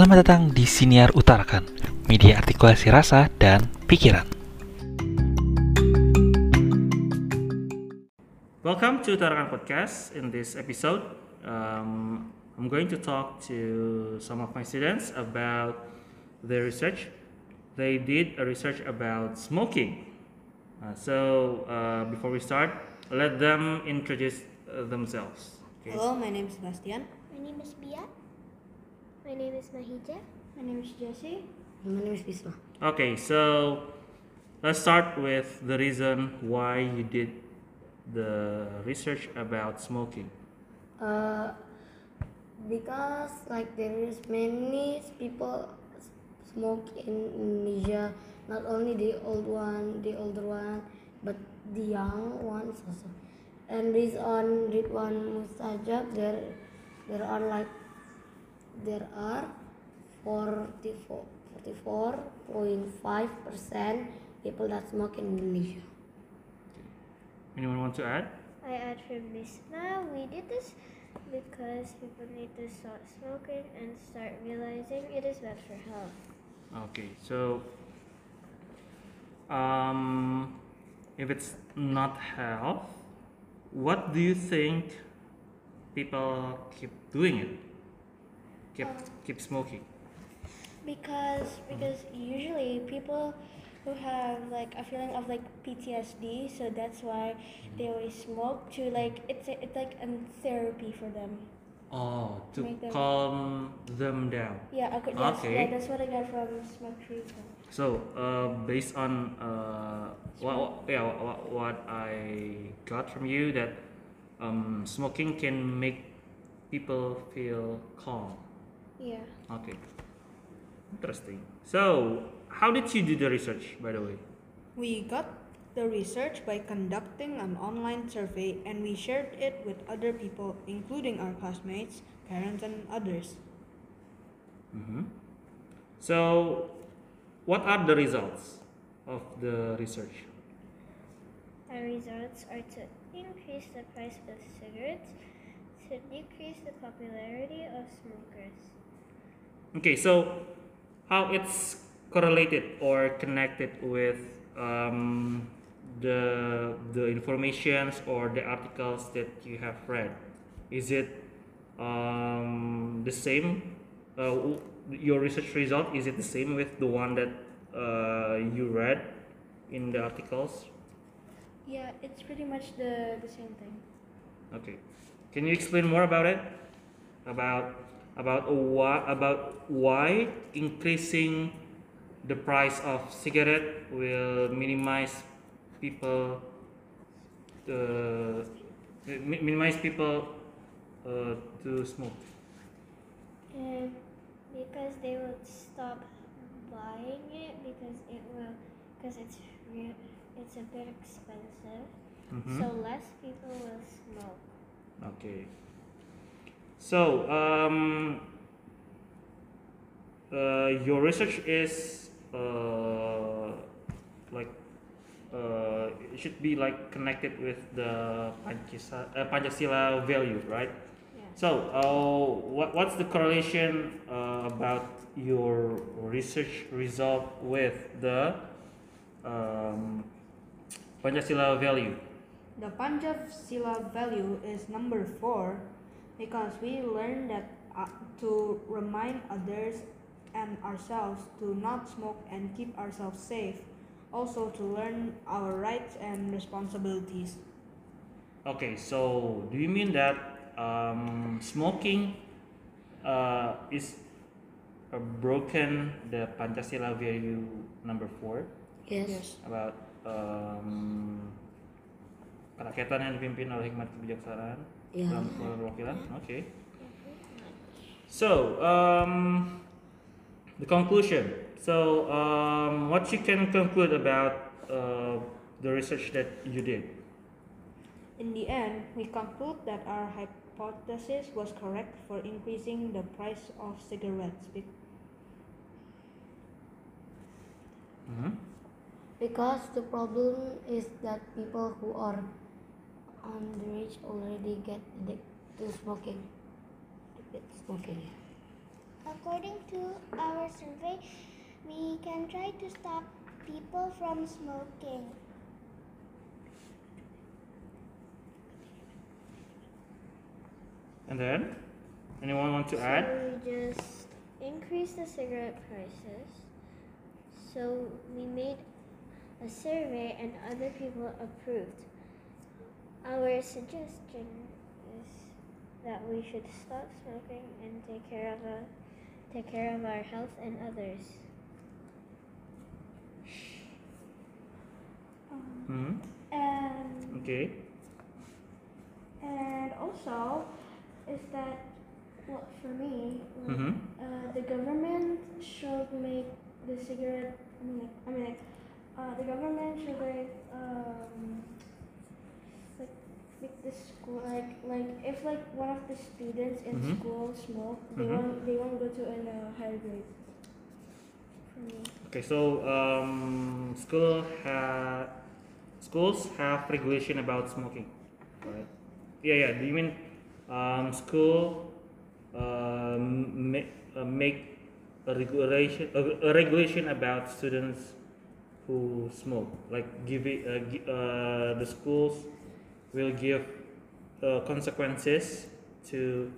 Selamat datang di Siniar Utarakan, media artikulasi rasa dan pikiran. Welcome to Utarakan Podcast. In this episode, um, I'm going to talk to some of my students about their research. They did a research about smoking. Uh, so, uh, before we start, let them introduce uh, themselves. Okay. Hello, my name is Sebastian. My name is Bia. My name is Mahija. My name is Jesse. My name is Bisma. Okay, so let's start with the reason why you did the research about smoking. Uh, because like there is many people smoke in Indonesia, not only the old one, the older one, but the young ones also. And based on Ridwan Mustajab, there there are like there are 44 44.5 percent people that smoke in Indonesia. Anyone want to add? I add from Bisma. We did this because people need to stop smoking and start realizing it is bad for health. Okay, so um, if it's not health, what do you think people keep doing it? Keep keep smoking. Because because usually people who have like a feeling of like PTSD, so that's why they always smoke to like it's a, it's like a therapy for them. Oh, to Make them- calm them down. Yeah, okay, yes, Okay. yeah, that's what I got from smoke treatment. So, uh, based on uh, what, yeah, what, what I got from you that um, smoking can make people feel calm. Yeah. Okay. Interesting. So, how did you do the research, by the way? We got the research by conducting an online survey and we shared it with other people, including our classmates, parents, and others. Mm-hmm. So, what are the results of the research? Our results are to increase the price of cigarettes, to decrease the popularity of smokers. Okay, so how it's correlated or connected with um, the the informations or the articles that you have read? Is it um, the same? Uh, your research result is it the same with the one that uh, you read in the articles? Yeah, it's pretty much the, the same thing. Okay, can you explain more about it? About about why about why increasing the price of cigarette will minimize people uh, minimize people uh, to smoke. And because they will stop buying it because it will because it's real it's a bit expensive. Mhm. So less people will smoke. Okay. So, um, uh, your research is uh, like uh, it should be like connected with the Pancasila, uh, Pancasila value, right? Yeah. So, uh, what what's the correlation uh, about your research result with the um, Pancasila value? The Pancasila value is number four because we learn that uh, to remind others and ourselves to not smoke and keep ourselves safe. Also, to learn our rights and responsibilities. Okay, so do you mean that um, smoking uh, is uh, broken the Pancasila value number four Yes. about um, kerakyatan yang dipimpin oleh hikmat kebijaksanaan Ya. dalam perwakilan? Okay. So um, the conclusion. So um, what you can conclude about uh, the research that you did? In the end, we conclude that our hypothesis was correct for increasing the price of cigarettes. be- Mhm. Because the problem is that people who are underage already get addicted to smoking. Addicted to smoking. according to our survey, we can try to stop people from smoking. And then, anyone want to add? So we just increase the cigarette prices. So we made a survey and other people approved. Our suggestion is that we should stop smoking and take care of a, take care of our health and others. hmm And Okay. and also is that well for me like, Mhm. uh, the government should make the cigarette I mean like, I mean like uh, the government should like um make the school like like if like one of the students in Mhm. school smoke they Mhm. won't they won't go to a uh, higher grade for me Okay, so um, school ha- schools have regulation about smoking, right? Yeah, yeah. Do you mean um, school um, ma- uh, make a regulation a, a regulation about students who smoke? Like give it, uh, gi- uh, the schools will give uh, consequences to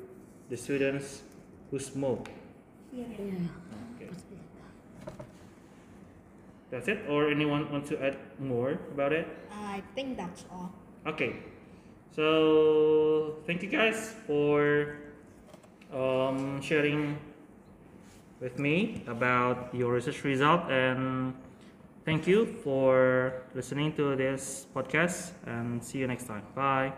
the students who smoke. yeah Okay. That's it, or anyone want to add more about it? I think that's all. Okay, so thank you guys for um, sharing with me about your research result, and thank you for listening to this podcast. And see you next time. Bye.